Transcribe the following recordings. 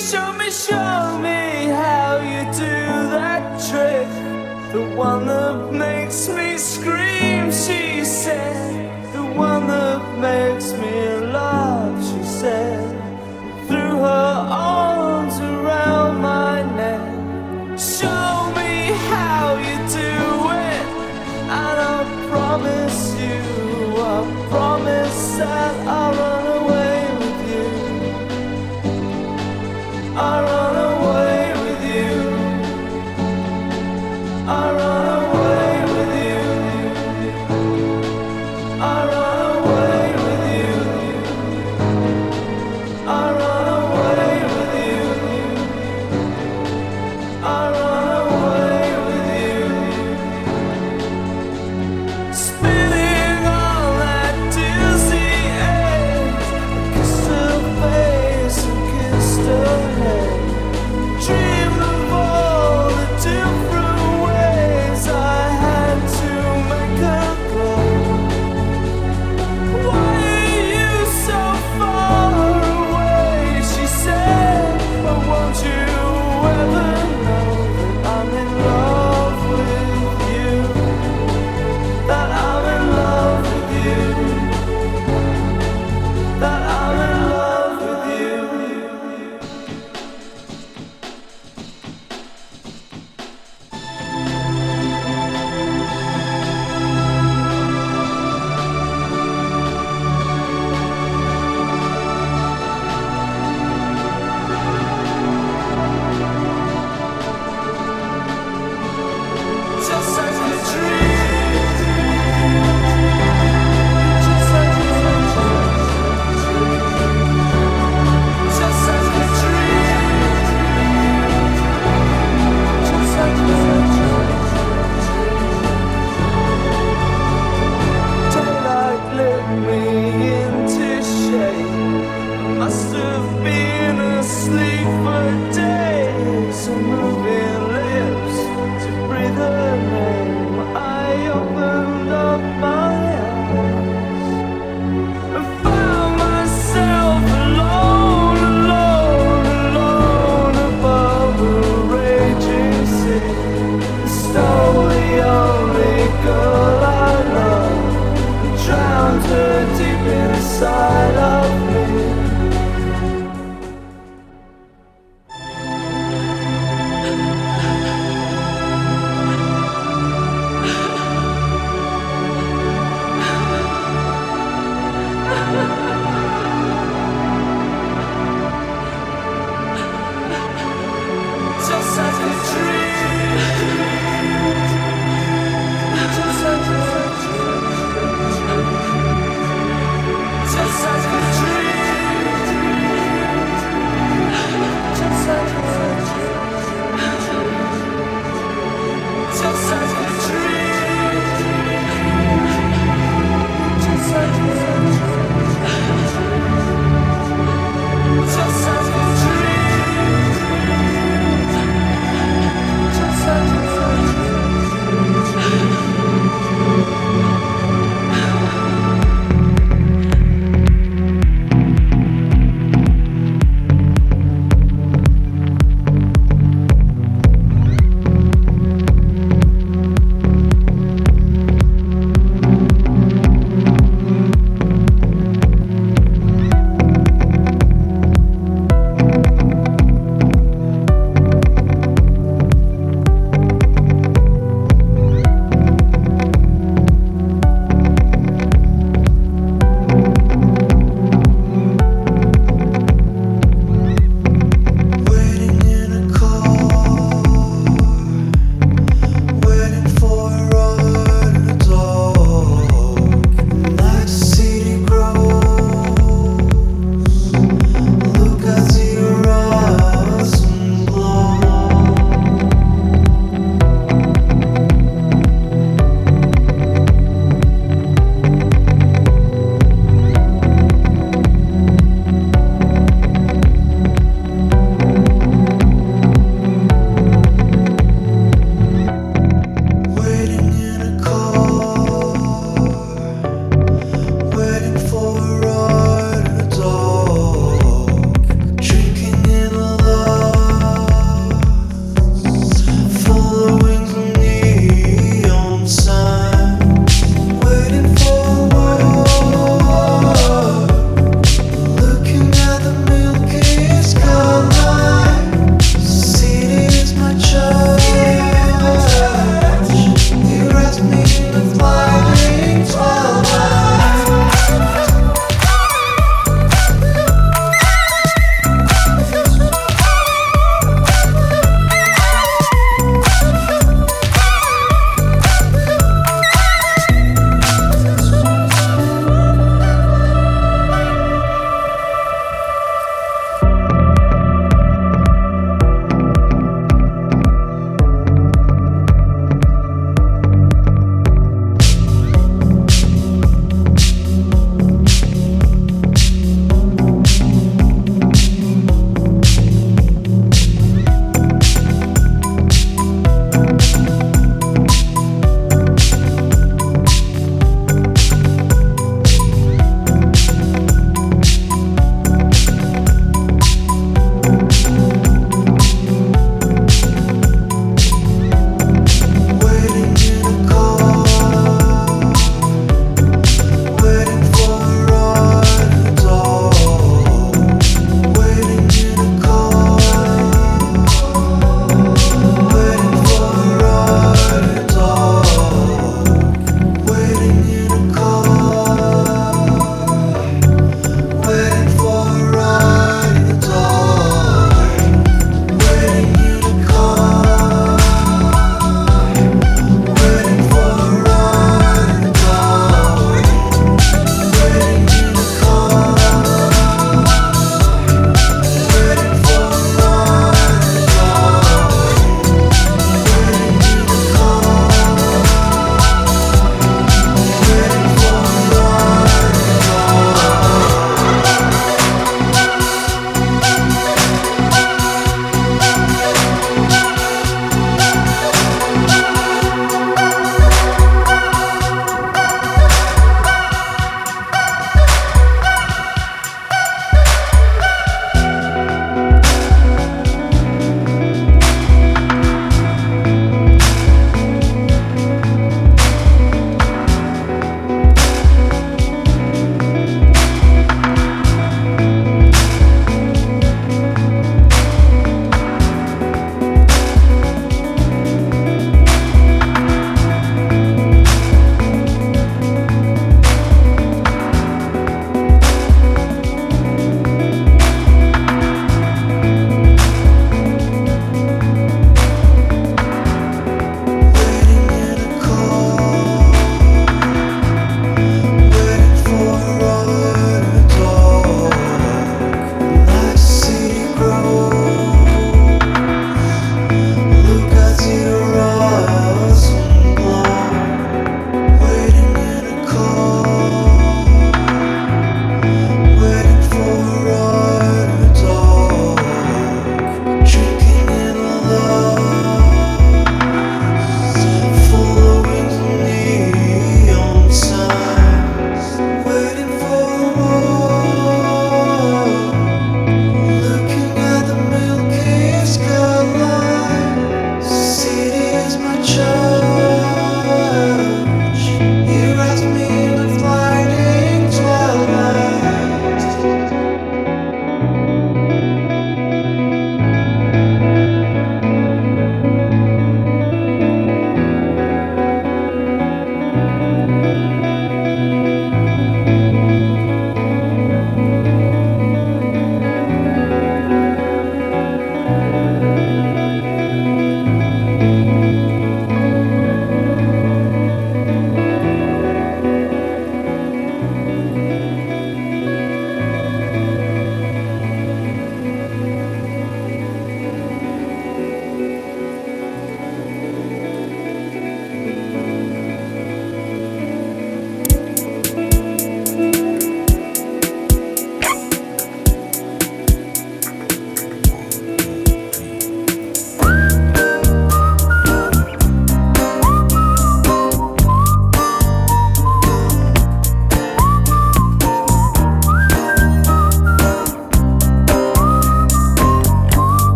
show me, show me how you do that trick. The one that makes me scream, she said. The one that makes me for Days, moving lips to breathe the air.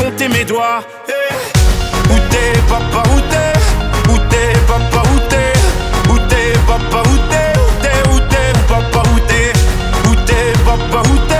compté mes doigts. Eh. Où t'es papa, où t'es? Où t'es papa, où t'es? Où t'es papa, où t'es? Où t'es, où t'es papa, où t'es? Où t'es papa, où t'es?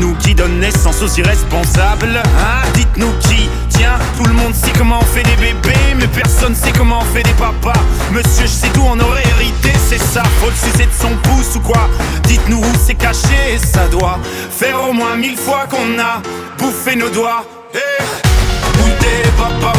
Dites-nous qui donne naissance aux irresponsables Hein Dites-nous qui Tiens, tout le monde sait comment on fait des bébés Mais personne sait comment on fait des papas. Monsieur, je sais d'où on aurait hérité C'est ça, faut le sucer de son pouce ou quoi. Dites-nous où c'est caché Ça doit faire au moins mille fois qu'on a bouffé nos doigts. Eh Où t'es papa,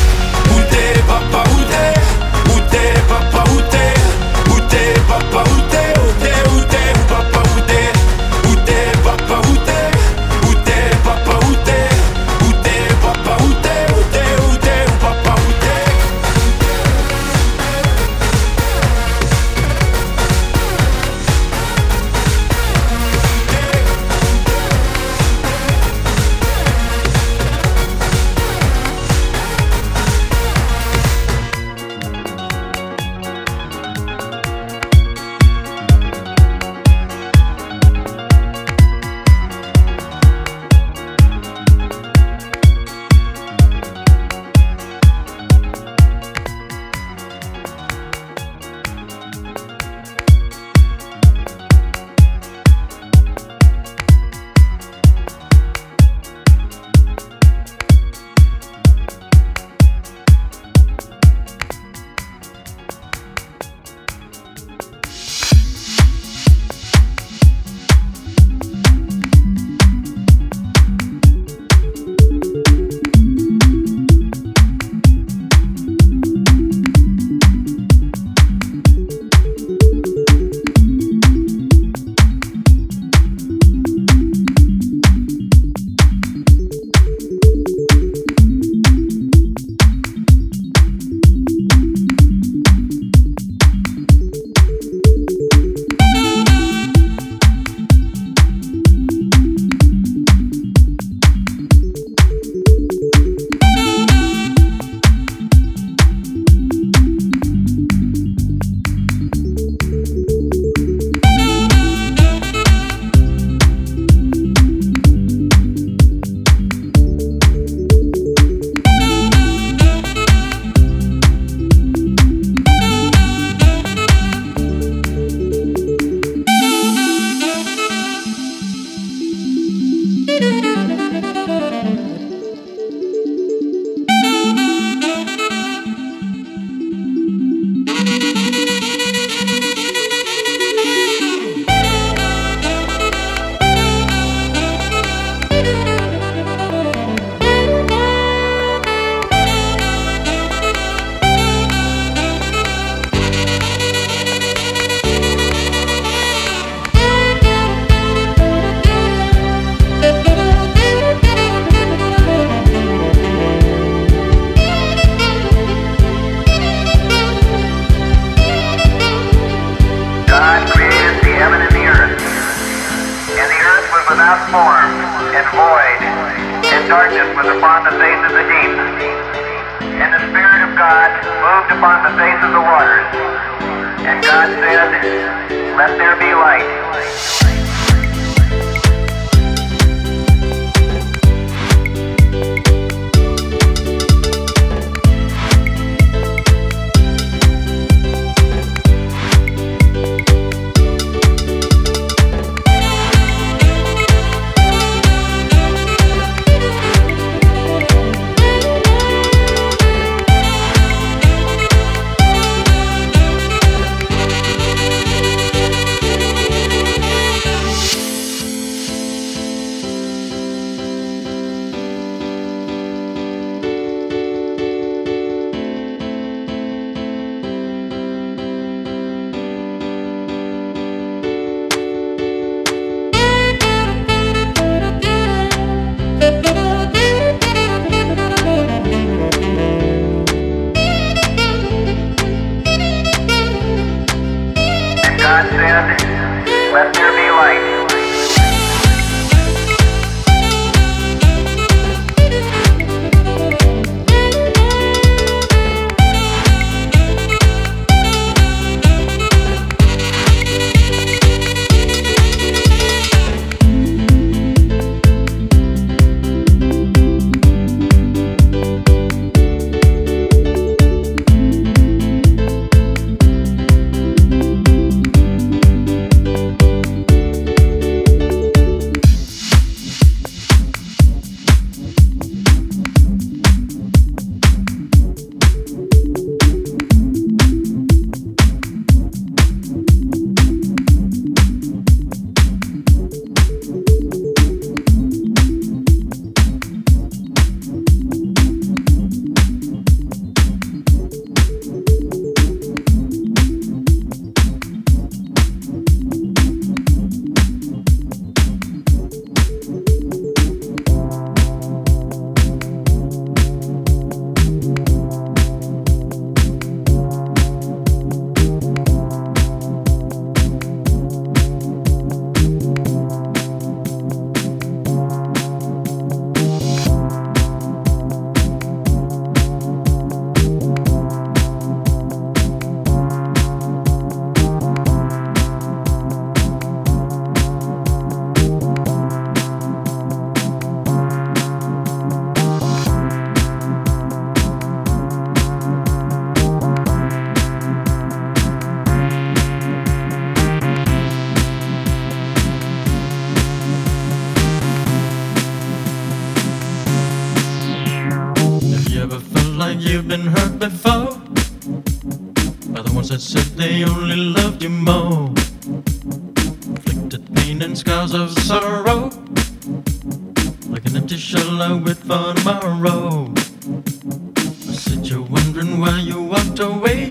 wondering why you walked away.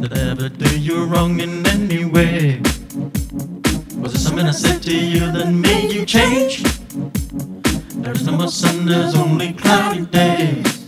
Did I ever do you wrong in any way? Was it something I said to you that made you change? There's no more sun, there's only cloudy days.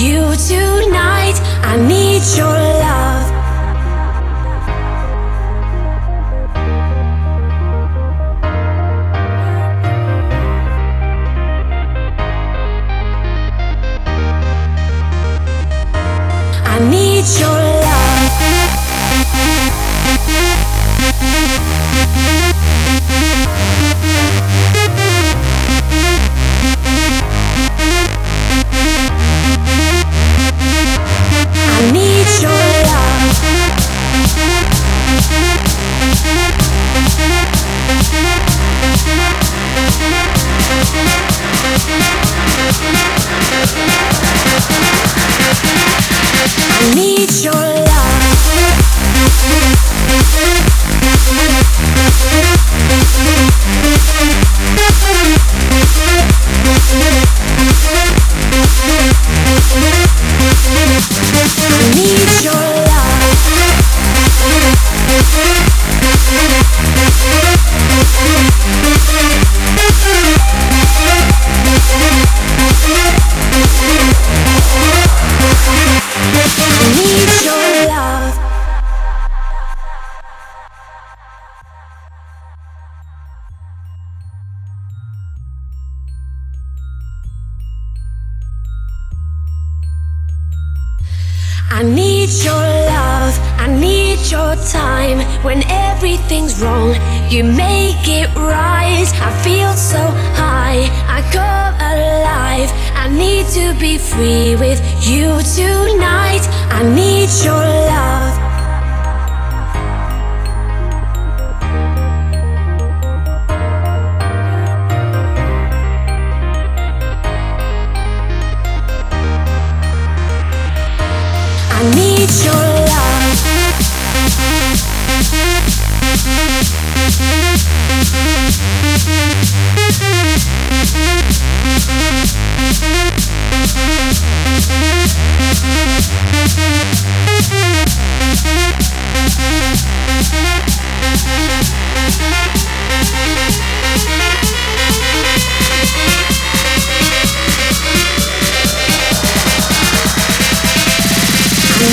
You tonight. I need your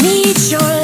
need your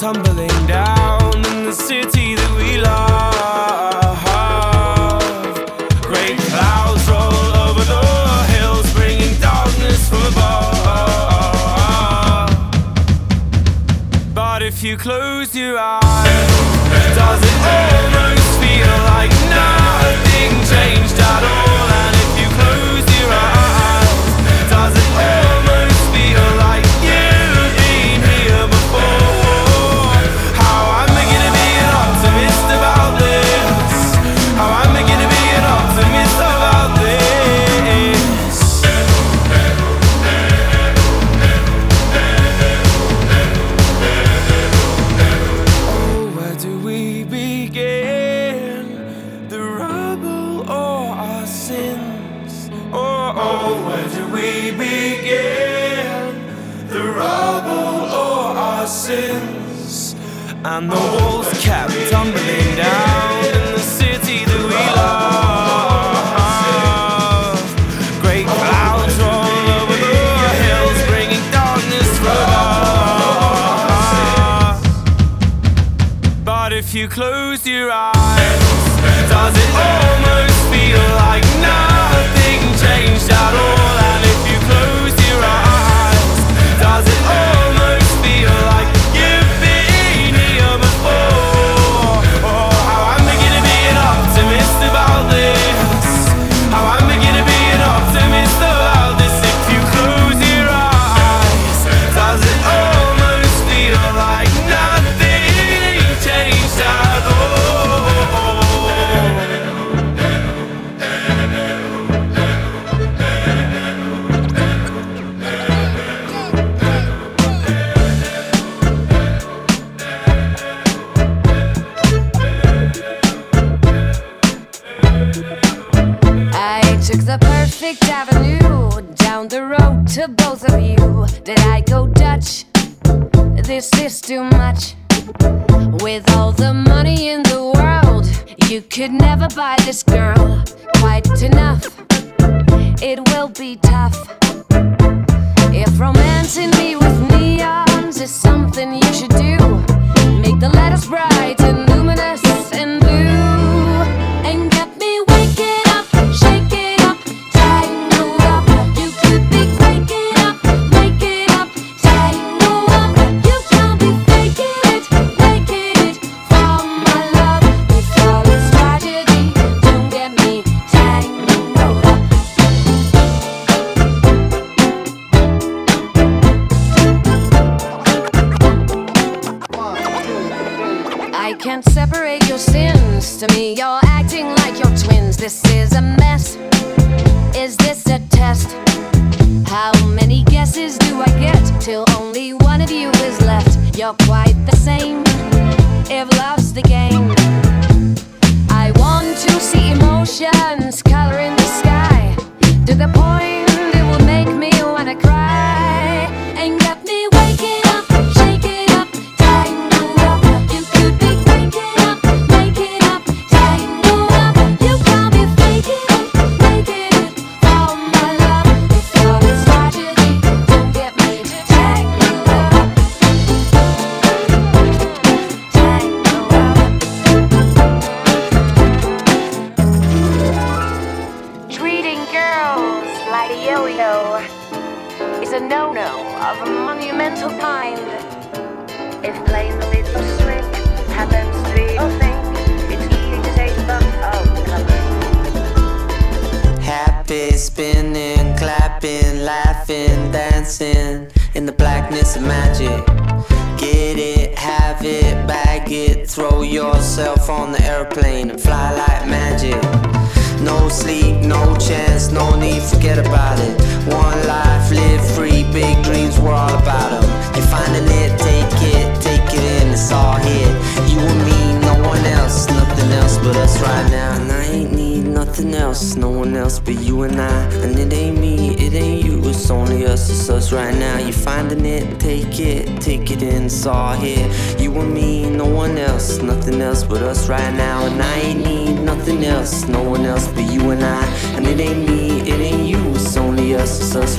tumbling. it will be tough. If romancing me with neons is something you should do, make the letters bright and luminous and blue.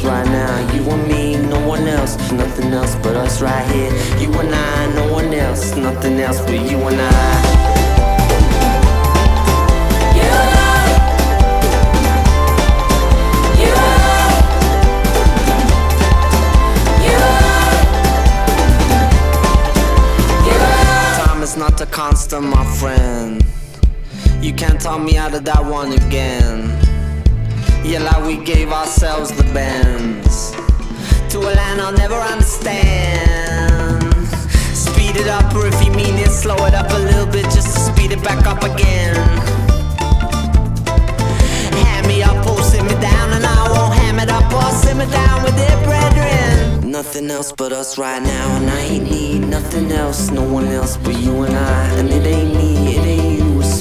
Right now. You and me, no one else, nothing else but us right here. You and I, no one else, nothing else but you and I. Time is not a constant, my friend. You can't talk me out of that one again. Yeah, like we gave ourselves the bends to a land I'll never understand. Speed it up, or if you mean it, slow it up a little bit just to speed it back up again. Hand me up or sit me down, and I won't ham it up or sit me down with it, brethren. Nothing else but us right now, and I ain't need nothing else, no one else but you and I. And it ain't me,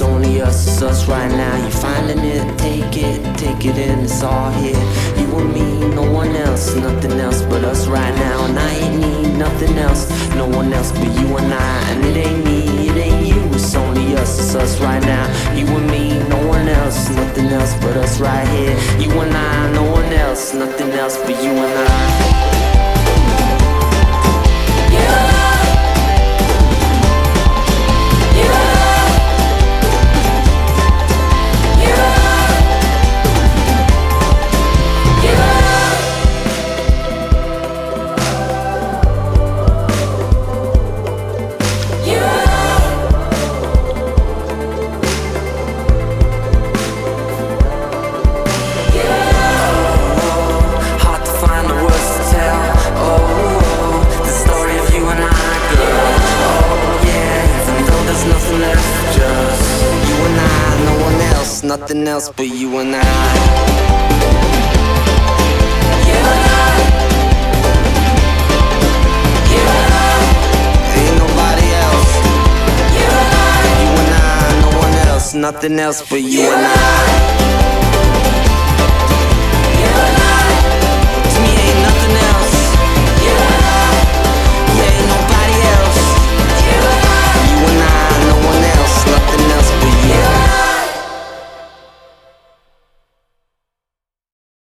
it's only us, it's us right now. You're finding it, take it, take it in, it's all here. You and me, no one else, nothing else but us right now. And I ain't need nothing else, no one else but you and I. And it ain't me, it ain't you, it's only us, it's us right now. You and me, no one else, nothing else but us right here. You and I, no one else, nothing else but you and I. else, but you and I. Ain't nobody else. You and I, no one else, nothing else but you and I.